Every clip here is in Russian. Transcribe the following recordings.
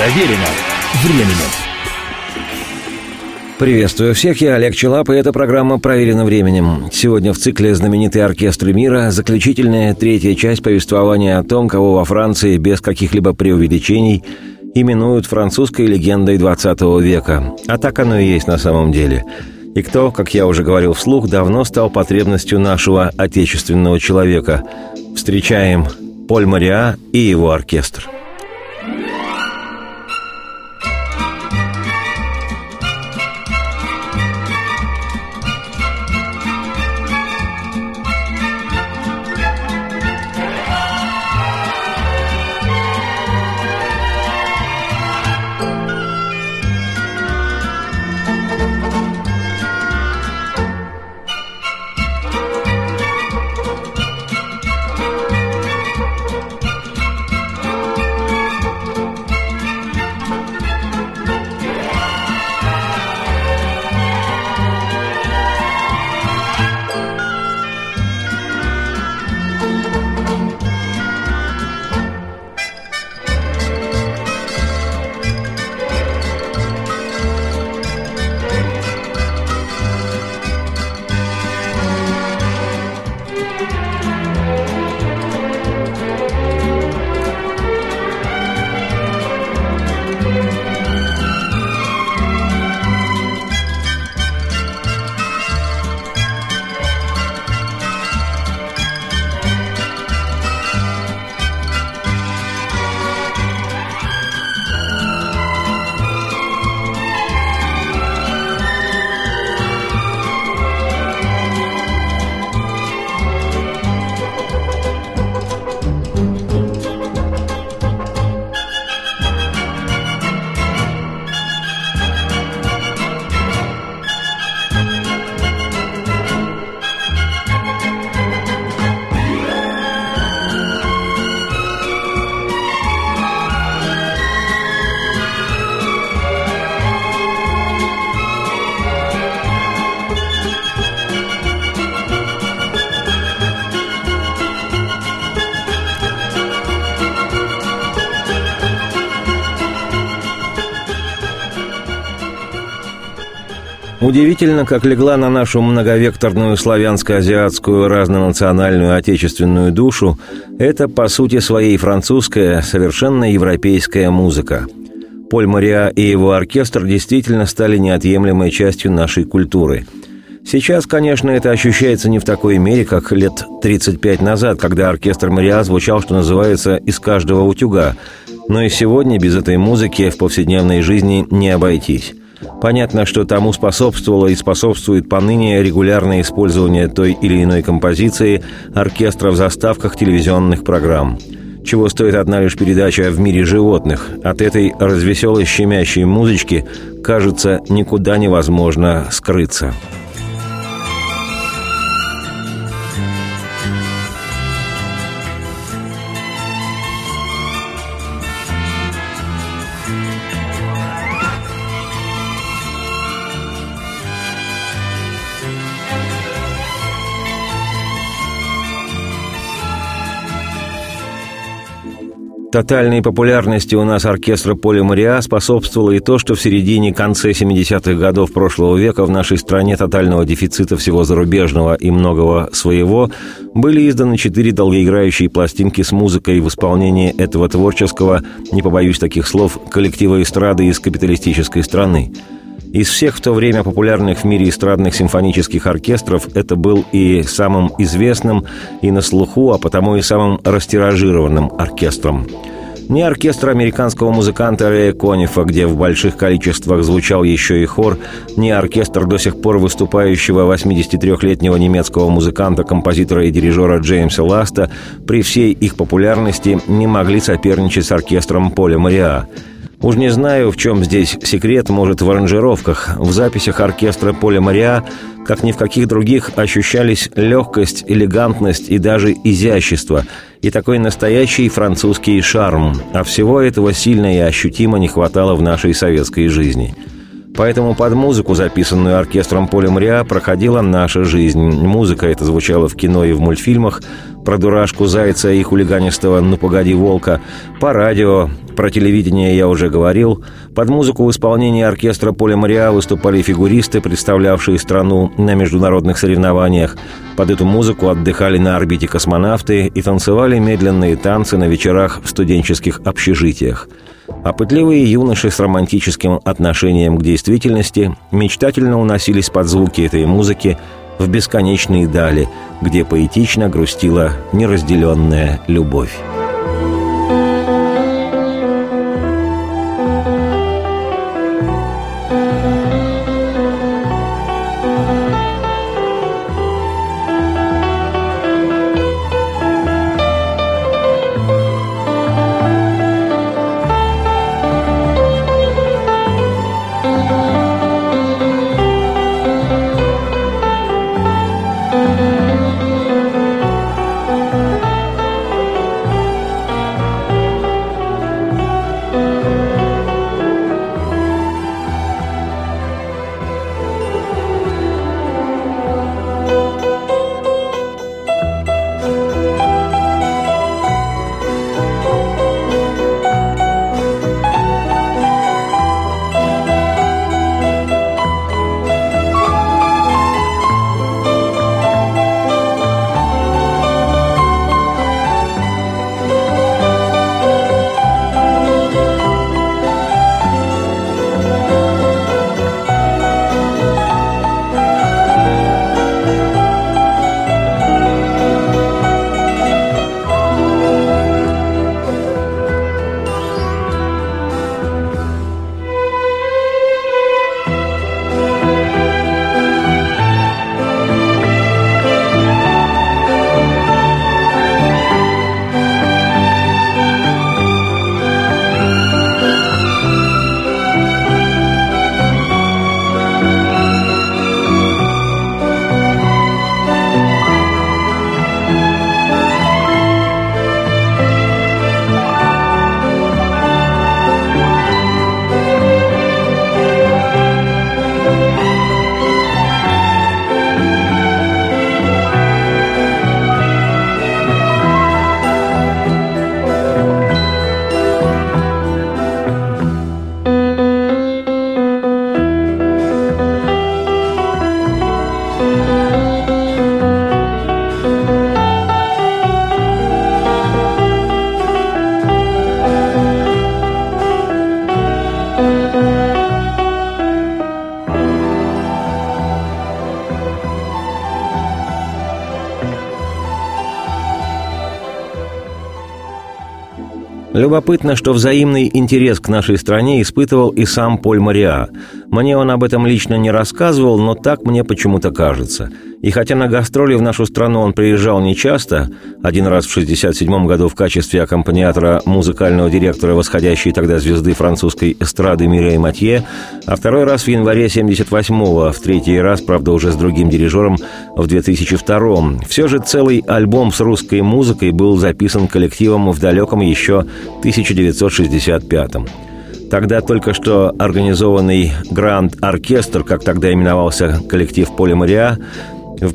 Проверено временем. Приветствую всех, я Олег Челап, и эта программа «Проверена временем». Сегодня в цикле «Знаменитые оркестры мира» заключительная третья часть повествования о том, кого во Франции без каких-либо преувеличений именуют французской легендой 20 века. А так оно и есть на самом деле. И кто, как я уже говорил вслух, давно стал потребностью нашего отечественного человека. Встречаем Поль Мариа и его оркестр. Удивительно, как легла на нашу многовекторную славянско-азиатскую разнонациональную отечественную душу это, по сути своей, французская, совершенно европейская музыка. Поль Мариа и его оркестр действительно стали неотъемлемой частью нашей культуры. Сейчас, конечно, это ощущается не в такой мере, как лет 35 назад, когда оркестр Мариа звучал, что называется, из каждого утюга. Но и сегодня без этой музыки в повседневной жизни не обойтись. Понятно, что тому способствовало и способствует поныне регулярное использование той или иной композиции оркестра в заставках телевизионных программ. Чего стоит одна лишь передача «В мире животных». От этой развеселой щемящей музычки, кажется, никуда невозможно скрыться. Тотальной популярности у нас оркестра Поля Мариа способствовало и то, что в середине-конце 70-х годов прошлого века в нашей стране тотального дефицита всего зарубежного и многого своего были изданы четыре долгоиграющие пластинки с музыкой в исполнении этого творческого, не побоюсь таких слов, коллектива эстрады из капиталистической страны – из всех в то время популярных в мире эстрадных симфонических оркестров это был и самым известным, и на слуху, а потому и самым растиражированным оркестром. Не оркестр американского музыканта Рэя Конифа, где в больших количествах звучал еще и хор, не оркестр до сих пор выступающего 83-летнего немецкого музыканта, композитора и дирижера Джеймса Ласта при всей их популярности не могли соперничать с оркестром Поля Мариа – Уж не знаю, в чем здесь секрет, может, в аранжировках. В записях оркестра Поля Мариа, как ни в каких других, ощущались легкость, элегантность и даже изящество, и такой настоящий французский шарм, а всего этого сильно и ощутимо не хватало в нашей советской жизни. Поэтому под музыку, записанную оркестром Поля Мариа, проходила наша жизнь. Музыка эта звучала в кино и в мультфильмах, про дурашку Зайца и хулиганистого «Ну погоди, волка», по радио, про телевидение я уже говорил. Под музыку в исполнении оркестра Поля Мариа выступали фигуристы, представлявшие страну на международных соревнованиях. Под эту музыку отдыхали на орбите космонавты и танцевали медленные танцы на вечерах в студенческих общежитиях. А пытливые юноши с романтическим отношением к действительности мечтательно уносились под звуки этой музыки в бесконечные дали, где поэтично грустила неразделенная любовь. Любопытно, что взаимный интерес к нашей стране испытывал и сам Поль Мариа. Мне он об этом лично не рассказывал, но так мне почему-то кажется – и хотя на гастроли в нашу страну он приезжал нечасто, один раз в 1967 году в качестве аккомпаниатора музыкального директора восходящей тогда звезды французской эстрады Мирей Матье, а второй раз в январе 78-го, в третий раз, правда, уже с другим дирижером, в 2002-м, все же целый альбом с русской музыкой был записан коллективом в далеком еще 1965-м. Тогда только что организованный Гранд-оркестр, как тогда именовался коллектив Поля Мариа,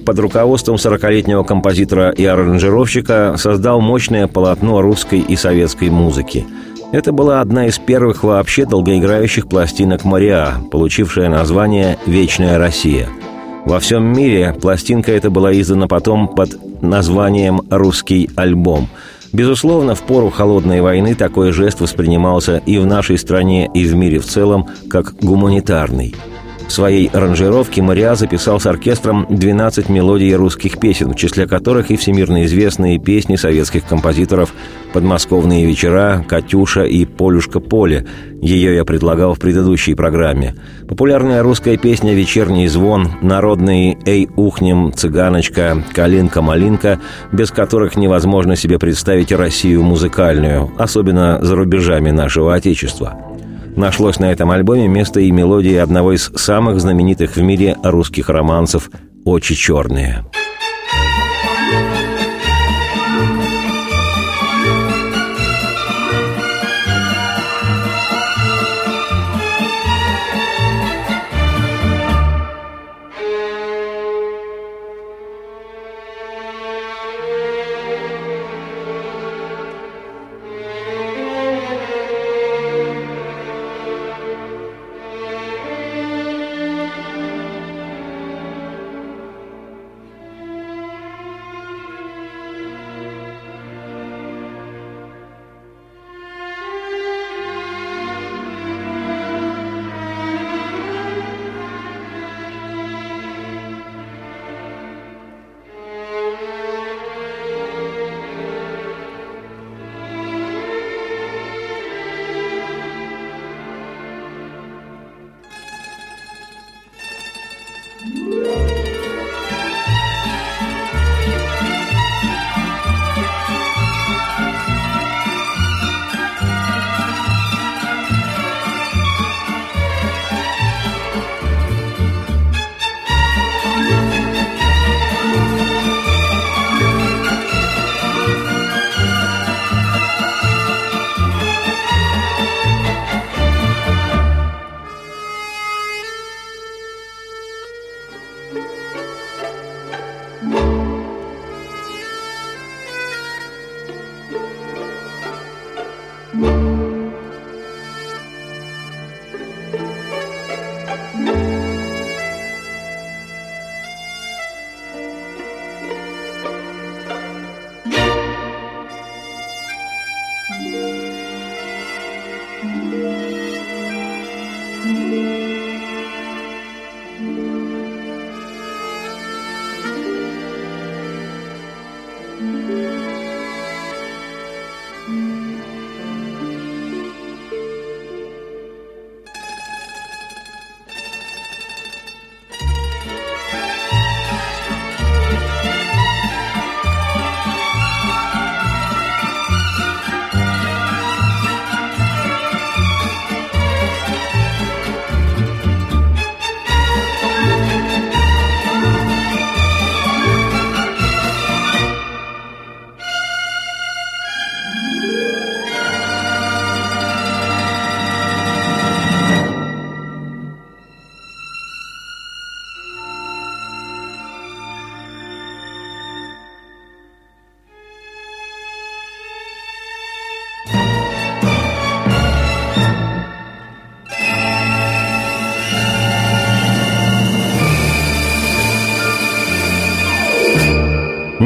под руководством 40-летнего композитора и аранжировщика создал мощное полотно русской и советской музыки. Это была одна из первых вообще долгоиграющих пластинок Мариа, получившая название «Вечная Россия». Во всем мире пластинка эта была издана потом под названием «Русский альбом». Безусловно, в пору холодной войны такой жест воспринимался и в нашей стране, и в мире в целом как гуманитарный – в своей аранжировке Мариа записал с оркестром 12 мелодий русских песен, в числе которых и всемирно известные песни советских композиторов «Подмосковные вечера», «Катюша» и «Полюшка поле». Ее я предлагал в предыдущей программе. Популярная русская песня «Вечерний звон», народные «Эй, ухнем», «Цыганочка», «Калинка-малинка», без которых невозможно себе представить Россию музыкальную, особенно за рубежами нашего Отечества – Нашлось на этом альбоме место и мелодии одного из самых знаменитых в мире русских романсов «Очи черные».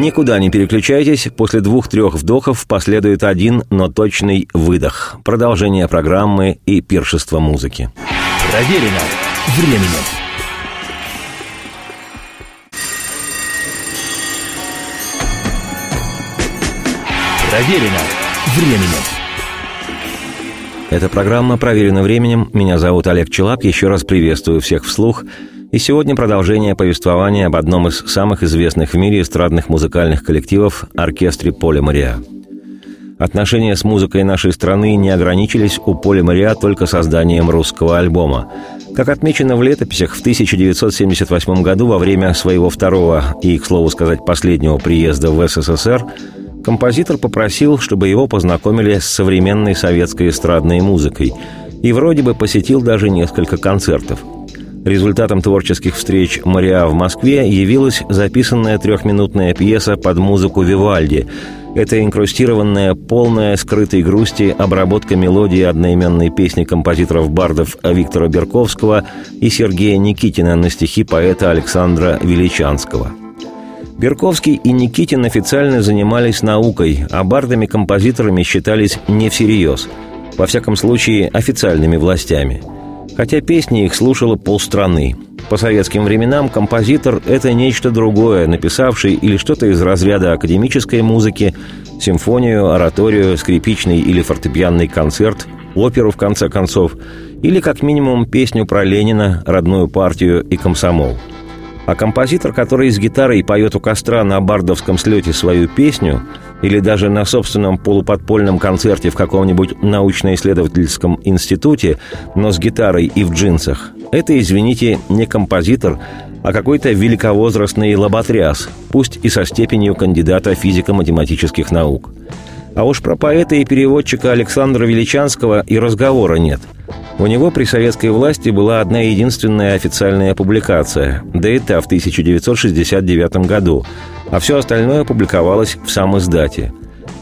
Никуда не переключайтесь, после двух-трех вдохов последует один, но точный выдох. Продолжение программы и пиршество музыки. Проверено временем. Проверено временем. Эта программа проверена временем. Меня зовут Олег Челап. Еще раз приветствую всех вслух. И сегодня продолжение повествования об одном из самых известных в мире эстрадных музыкальных коллективов – оркестре Поля Мариа. Отношения с музыкой нашей страны не ограничились у Поля Мариа только созданием русского альбома. Как отмечено в летописях, в 1978 году во время своего второго и, к слову сказать, последнего приезда в СССР композитор попросил, чтобы его познакомили с современной советской эстрадной музыкой и вроде бы посетил даже несколько концертов – Результатом творческих встреч Мариа в Москве явилась записанная трехминутная пьеса под музыку Вивальди. Это инкрустированная, полная скрытой грусти обработка мелодии одноименной песни композиторов-бардов Виктора Берковского и Сергея Никитина на стихи поэта Александра Величанского. Берковский и Никитин официально занимались наукой, а бардами-композиторами считались не всерьез, во всяком случае официальными властями – хотя песни их слушало полстраны. По советским временам композитор – это нечто другое, написавший или что-то из разряда академической музыки, симфонию, ораторию, скрипичный или фортепианный концерт, оперу, в конце концов, или как минимум песню про Ленина, родную партию и комсомол – а композитор, который с гитарой поет у костра на бардовском слете свою песню, или даже на собственном полуподпольном концерте в каком-нибудь научно-исследовательском институте, но с гитарой и в джинсах, это, извините, не композитор, а какой-то великовозрастный лоботряс, пусть и со степенью кандидата физико-математических наук. А уж про поэта и переводчика Александра Величанского и разговора нет – у него при советской власти была одна единственная официальная публикация, да и та в 1969 году, а все остальное публиковалось в сам издате.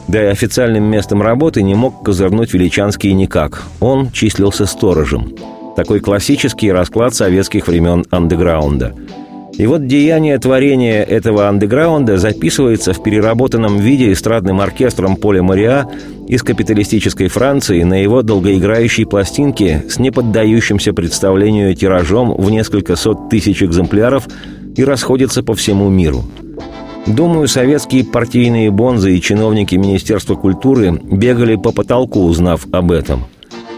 Да и официальным местом работы не мог козырнуть Величанский никак. Он числился сторожем. Такой классический расклад советских времен андеграунда – и вот деяние творения этого андеграунда записывается в переработанном виде эстрадным оркестром Поля Мариа из капиталистической Франции на его долгоиграющей пластинке с неподдающимся представлению тиражом в несколько сот тысяч экземпляров и расходится по всему миру. Думаю, советские партийные бонзы и чиновники Министерства культуры бегали по потолку, узнав об этом.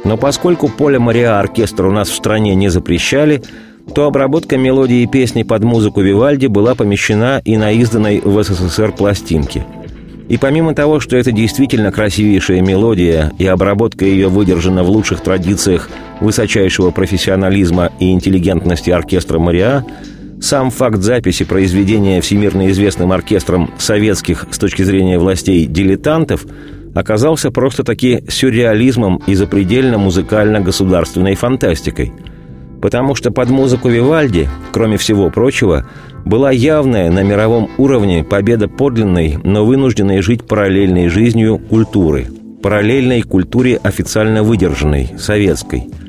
Но поскольку Поля Мариа оркестр у нас в стране не запрещали – то обработка мелодии песни под музыку Вивальди была помещена и на изданной в СССР пластинке. И помимо того, что это действительно красивейшая мелодия, и обработка ее выдержана в лучших традициях высочайшего профессионализма и интеллигентности оркестра «Мариа», сам факт записи произведения всемирно известным оркестром советских с точки зрения властей дилетантов оказался просто-таки сюрреализмом и запредельно музыкально-государственной фантастикой – потому что под музыку Вивальди, кроме всего прочего, была явная на мировом уровне победа подлинной, но вынужденной жить параллельной жизнью культуры, параллельной культуре официально выдержанной, советской –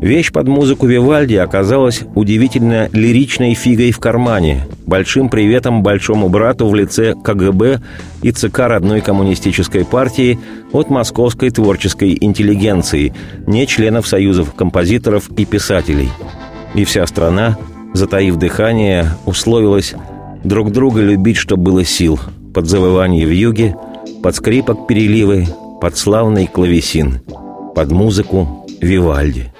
Вещь под музыку Вивальди оказалась удивительно лиричной фигой в кармане, большим приветом большому брату в лице КГБ и ЦК родной коммунистической партии от московской творческой интеллигенции, не членов союзов композиторов и писателей. И вся страна, затаив дыхание, условилась друг друга любить, что было сил, под завывание в юге, под скрипок переливы, под славный клавесин, под музыку Вивальди.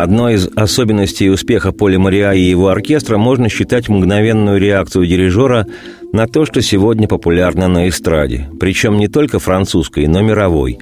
Одной из особенностей успеха Поля Мариа и его оркестра можно считать мгновенную реакцию дирижера на то, что сегодня популярно на эстраде, причем не только французской, но мировой.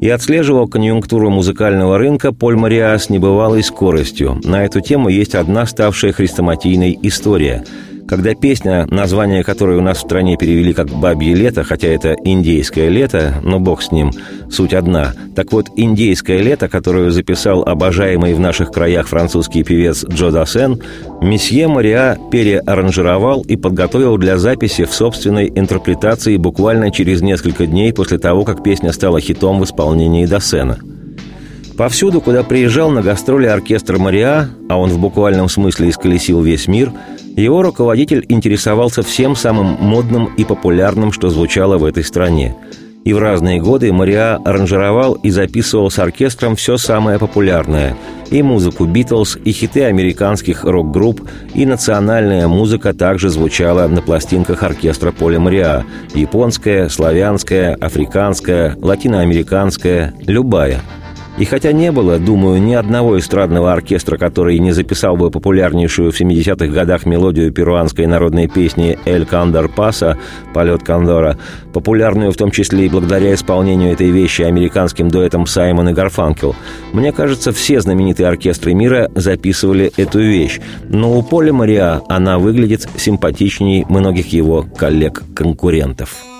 И отслеживал конъюнктуру музыкального рынка Поль Мариа с небывалой скоростью. На эту тему есть одна ставшая хрестоматийной история – когда песня, название которой у нас в стране перевели как «Бабье лето», хотя это «Индейское лето», но бог с ним, суть одна. Так вот, «Индейское лето», которую записал обожаемый в наших краях французский певец Джо Дассен, месье Мариа переаранжировал и подготовил для записи в собственной интерпретации буквально через несколько дней после того, как песня стала хитом в исполнении Дассена – Повсюду, куда приезжал на гастроли оркестр Мариа, а он в буквальном смысле исколесил весь мир, его руководитель интересовался всем самым модным и популярным, что звучало в этой стране. И в разные годы Мариа аранжировал и записывал с оркестром все самое популярное – и музыку «Битлз», и хиты американских рок-групп, и национальная музыка также звучала на пластинках оркестра Поля Мариа – японская, славянская, африканская, латиноамериканская, любая – и хотя не было, думаю, ни одного эстрадного оркестра, который не записал бы популярнейшую в 70-х годах мелодию перуанской народной песни «Эль Кандор Паса» «Полет Кондора», популярную в том числе и благодаря исполнению этой вещи американским дуэтом Саймон и Гарфанкел. Мне кажется, все знаменитые оркестры мира записывали эту вещь, но у Поля Мариа она выглядит симпатичнее многих его коллег-конкурентов.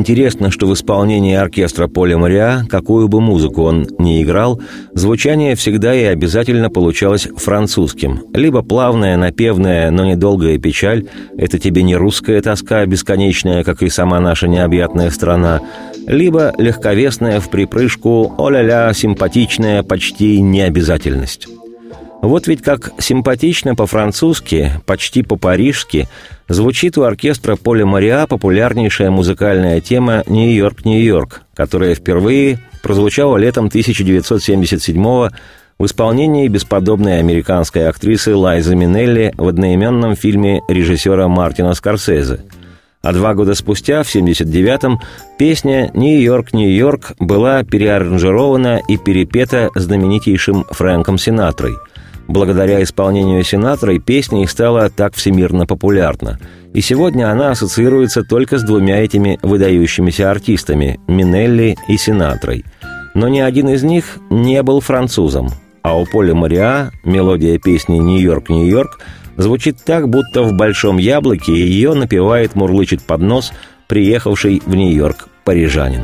Интересно, что в исполнении оркестра Поля Мариа, какую бы музыку он ни играл, звучание всегда и обязательно получалось французским. Либо плавная, напевная, но недолгая печаль – это тебе не русская тоска бесконечная, как и сама наша необъятная страна, либо легковесная в припрыжку «о-ля-ля» симпатичная почти необязательность. Вот ведь как симпатично по-французски, почти по-парижски звучит у оркестра Поля Мариа популярнейшая музыкальная тема «Нью-Йорк, Нью-Йорк», которая впервые прозвучала летом 1977 в исполнении бесподобной американской актрисы Лайзы Минелли в одноименном фильме режиссера Мартина Скорсезе. А два года спустя, в 79-м, песня «Нью-Йорк, Нью-Йорк» была переаранжирована и перепета знаменитейшим Фрэнком Синатрой – Благодаря исполнению Синатрой песня и стала так всемирно популярна. И сегодня она ассоциируется только с двумя этими выдающимися артистами – Минелли и Синатрой. Но ни один из них не был французом. А у Поля Мариа мелодия песни «Нью-Йорк, Нью-Йорк» звучит так, будто в «Большом яблоке» ее напевает, мурлычет под нос приехавший в Нью-Йорк парижанин.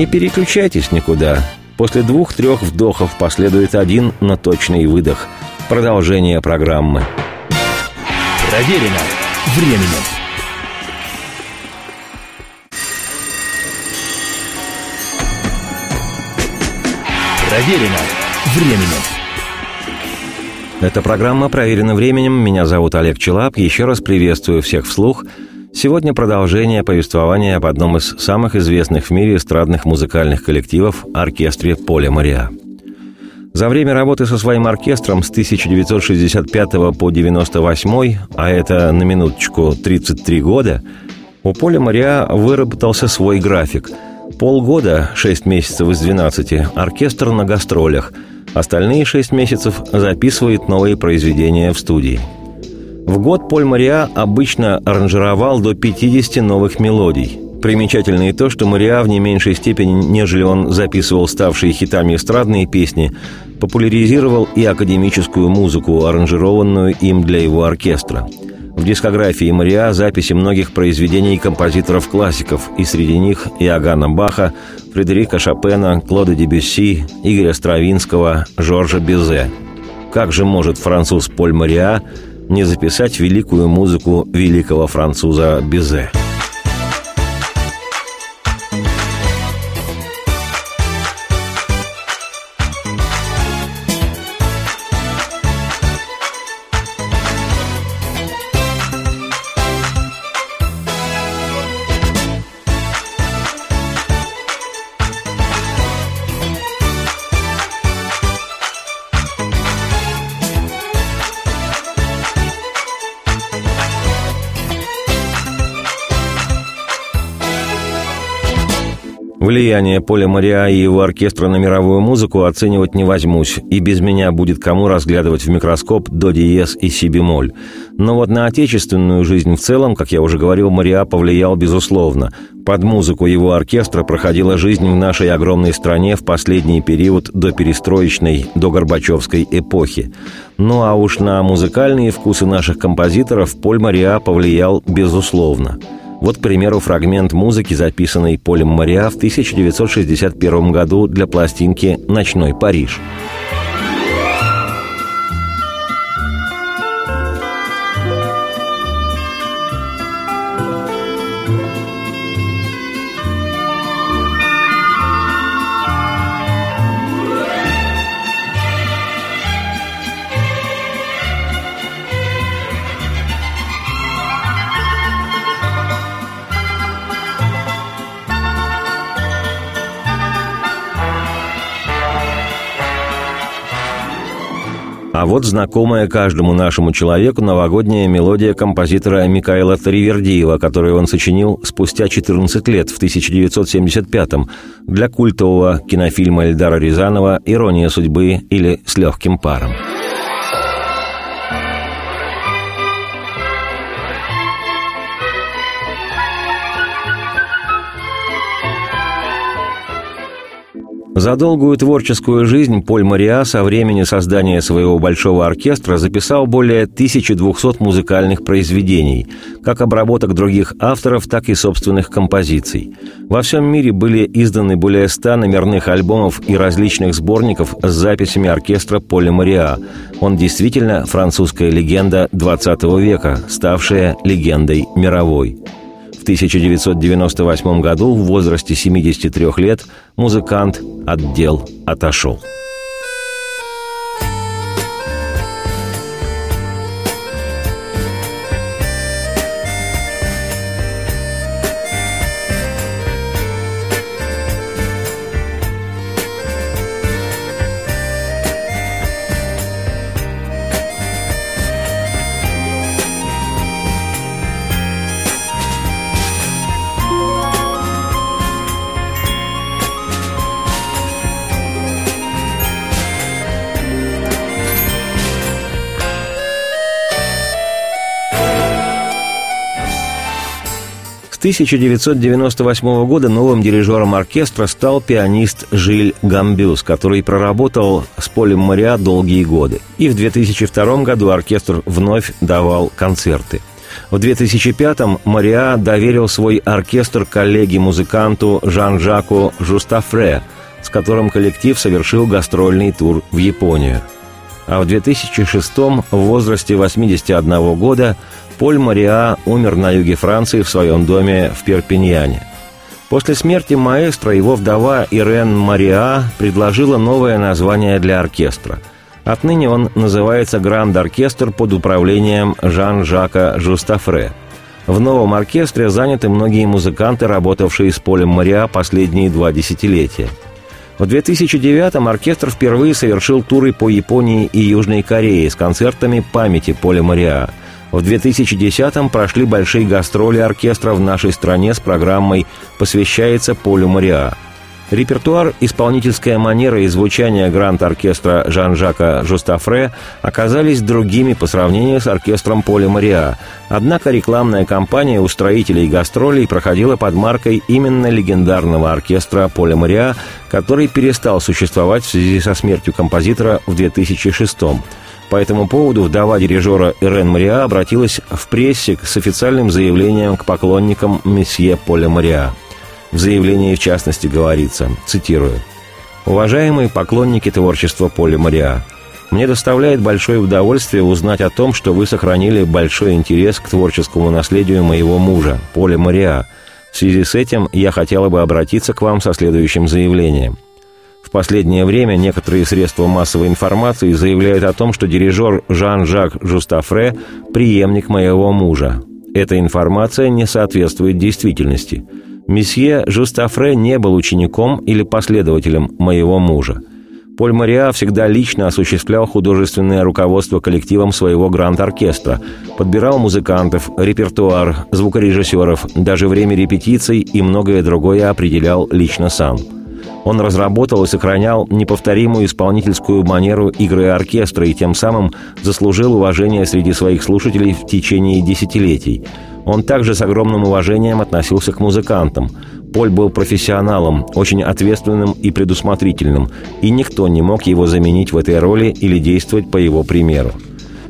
Не переключайтесь никуда. После двух-трех вдохов последует один, но точный выдох. Продолжение программы. Проверено временем. Проверено временем. Эта программа проверена временем. Меня зовут Олег Челап. Еще раз приветствую всех вслух – Сегодня продолжение повествования об одном из самых известных в мире эстрадных музыкальных коллективов – оркестре Поля Мариа. За время работы со своим оркестром с 1965 по 1998, а это на минуточку 33 года, у Поля Мариа выработался свой график. Полгода, 6 месяцев из 12, оркестр на гастролях, остальные 6 месяцев записывает новые произведения в студии – в год Поль Мариа обычно аранжировал до 50 новых мелодий. Примечательно и то, что Мариа в не меньшей степени, нежели он записывал ставшие хитами эстрадные песни, популяризировал и академическую музыку, аранжированную им для его оркестра. В дискографии Мариа записи многих произведений композиторов-классиков, и среди них Иоганна Баха, Фредерика Шопена, Клода Дебюсси, Игоря Стравинского, Жоржа Безе. Как же может француз Поль Мариа не записать великую музыку великого француза Бизе. Влияние Поля Мариа и его оркестра на мировую музыку оценивать не возьмусь, и без меня будет кому разглядывать в микроскоп до диез и си бемоль. Но вот на отечественную жизнь в целом, как я уже говорил, Мариа повлиял безусловно. Под музыку его оркестра проходила жизнь в нашей огромной стране в последний период до перестроечной, до Горбачевской эпохи. Ну а уж на музыкальные вкусы наших композиторов Поль Мариа повлиял безусловно – вот, к примеру, фрагмент музыки, записанный Полем Мариа в 1961 году для пластинки «Ночной Париж». А вот знакомая каждому нашему человеку новогодняя мелодия композитора Микаэла Таривердиева, которую он сочинил спустя 14 лет, в 1975-м, для культового кинофильма Эльдара Рязанова «Ирония судьбы» или «С легким паром». За долгую творческую жизнь Поль Мариа со времени создания своего большого оркестра записал более 1200 музыкальных произведений, как обработок других авторов, так и собственных композиций. Во всем мире были изданы более 100 номерных альбомов и различных сборников с записями оркестра Поля Мариа. Он действительно французская легенда 20 века, ставшая легендой мировой. В 1998 году в возрасте 73 лет музыкант отдел отошел. 1998 года новым дирижером оркестра стал пианист Жиль Гамбюс, который проработал с Полем Мариа долгие годы. И в 2002 году оркестр вновь давал концерты. В 2005-м Мариа доверил свой оркестр коллеге-музыканту Жан-Жаку Жустафре, с которым коллектив совершил гастрольный тур в Японию. А в 2006-м в возрасте 81 года Поль Мариа умер на юге Франции в своем доме в Перпиньяне. После смерти маэстро его вдова Ирен Мариа предложила новое название для оркестра. Отныне он называется «Гранд-оркестр» под управлением Жан-Жака Жустафре. В новом оркестре заняты многие музыканты, работавшие с Полем Мариа последние два десятилетия. В 2009-м оркестр впервые совершил туры по Японии и Южной Корее с концертами памяти Поля Мариа – в 2010-м прошли большие гастроли оркестра в нашей стране с программой «Посвящается Полю Мариа». Репертуар, исполнительская манера и звучание гранд-оркестра Жан-Жака Жустафре оказались другими по сравнению с оркестром Поля Мариа. Однако рекламная кампания устроителей гастролей проходила под маркой именно легендарного оркестра Поля Мариа, который перестал существовать в связи со смертью композитора в 2006 году. По этому поводу вдова дирижера Ирен Мариа обратилась в прессе с официальным заявлением к поклонникам месье Поля Мариа. В заявлении, в частности, говорится, цитирую, «Уважаемые поклонники творчества Поля Мариа, мне доставляет большое удовольствие узнать о том, что вы сохранили большой интерес к творческому наследию моего мужа, Поля Мариа. В связи с этим я хотела бы обратиться к вам со следующим заявлением – в последнее время некоторые средства массовой информации заявляют о том, что дирижер Жан-Жак Жустафре – преемник моего мужа. Эта информация не соответствует действительности. Месье Жустафре не был учеником или последователем моего мужа. Поль Мариа всегда лично осуществлял художественное руководство коллективом своего гранд-оркестра, подбирал музыкантов, репертуар, звукорежиссеров, даже время репетиций и многое другое определял лично сам. Он разработал и сохранял неповторимую исполнительскую манеру игры оркестра и тем самым заслужил уважение среди своих слушателей в течение десятилетий. Он также с огромным уважением относился к музыкантам – Поль был профессионалом, очень ответственным и предусмотрительным, и никто не мог его заменить в этой роли или действовать по его примеру.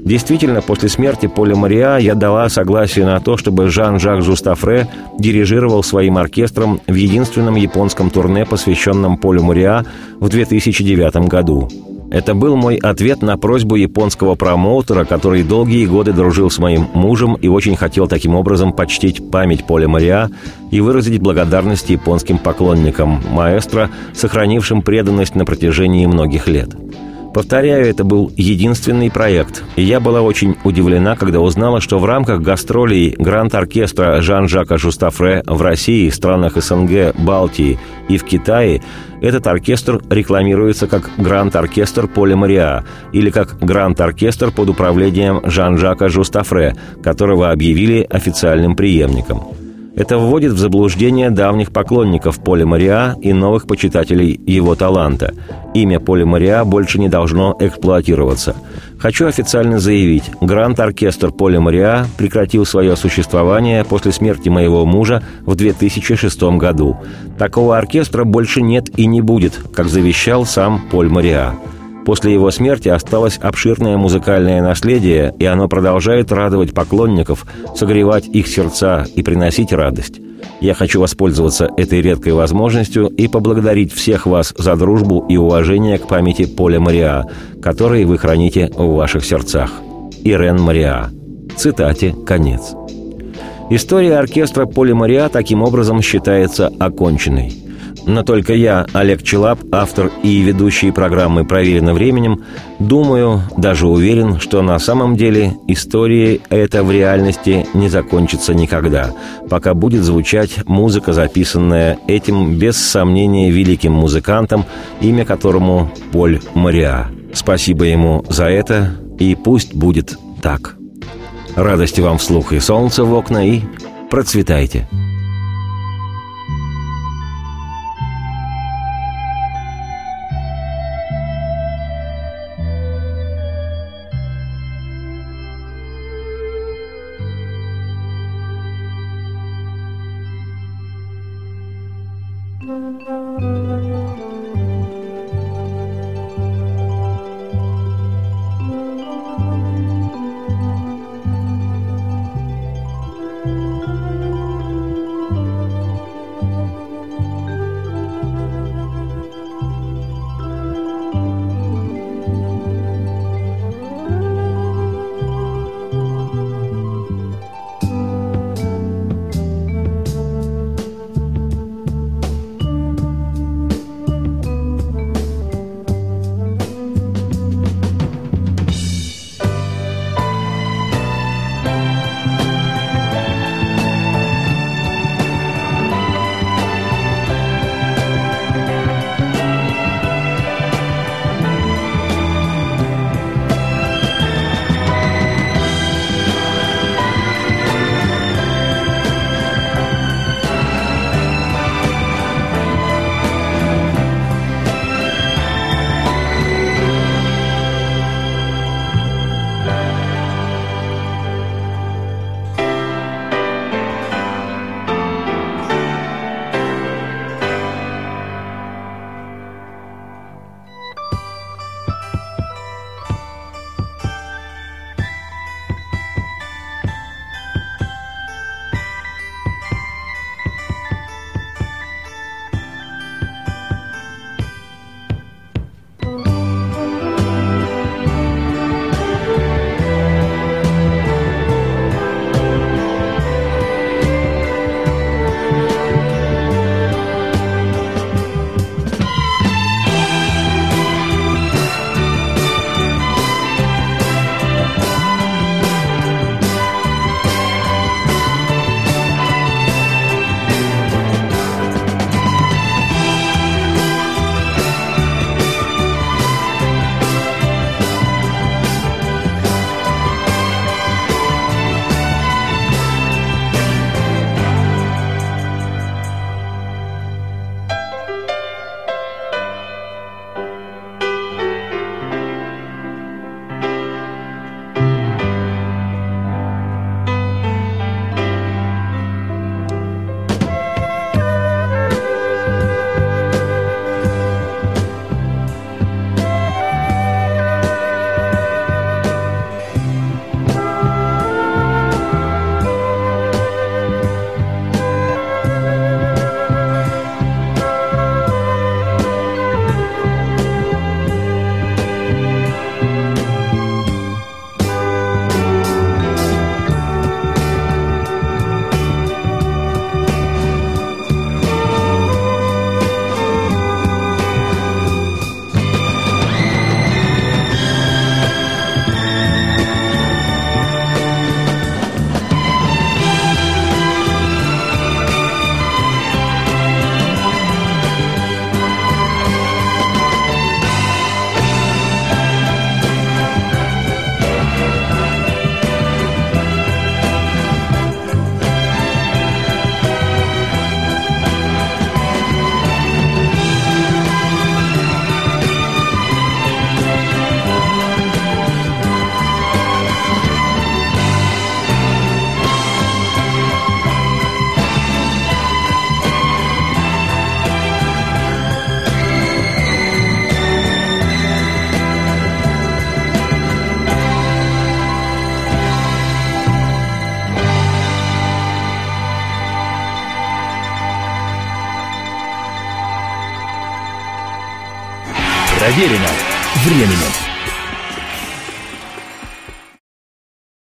Действительно, после смерти Поля Мариа я дала согласие на то, чтобы Жан-Жак Жустафре дирижировал своим оркестром в единственном японском турне, посвященном Полю Мариа в 2009 году. Это был мой ответ на просьбу японского промоутера, который долгие годы дружил с моим мужем и очень хотел таким образом почтить память Поля Мариа и выразить благодарность японским поклонникам маэстро, сохранившим преданность на протяжении многих лет. Повторяю, это был единственный проект, и я была очень удивлена, когда узнала, что в рамках гастролей Гранд-оркестра Жан-Жака Жустафре в России, странах СНГ, Балтии и в Китае этот оркестр рекламируется как Гранд-оркестр Поля Мариа или как Гранд-оркестр под управлением Жан-Жака Жустафре, которого объявили официальным преемником – это вводит в заблуждение давних поклонников Поля Мариа и новых почитателей его таланта. Имя Поля Мариа больше не должно эксплуатироваться. Хочу официально заявить, Гранд-оркестр Поля Мариа прекратил свое существование после смерти моего мужа в 2006 году. Такого оркестра больше нет и не будет, как завещал сам Поль Мариа. После его смерти осталось обширное музыкальное наследие, и оно продолжает радовать поклонников, согревать их сердца и приносить радость. Я хочу воспользоваться этой редкой возможностью и поблагодарить всех вас за дружбу и уважение к памяти Поля Мариа, который вы храните в ваших сердцах. Ирен Мариа. Цитате конец. История оркестра Поля Мариа таким образом считается оконченной – но только я, Олег Челап, автор и ведущий программы «Проверено временем», думаю, даже уверен, что на самом деле история эта в реальности не закончится никогда, пока будет звучать музыка, записанная этим, без сомнения, великим музыкантом, имя которому Поль Мариа. Спасибо ему за это, и пусть будет так. Радости вам вслух и солнца в окна, и процветайте!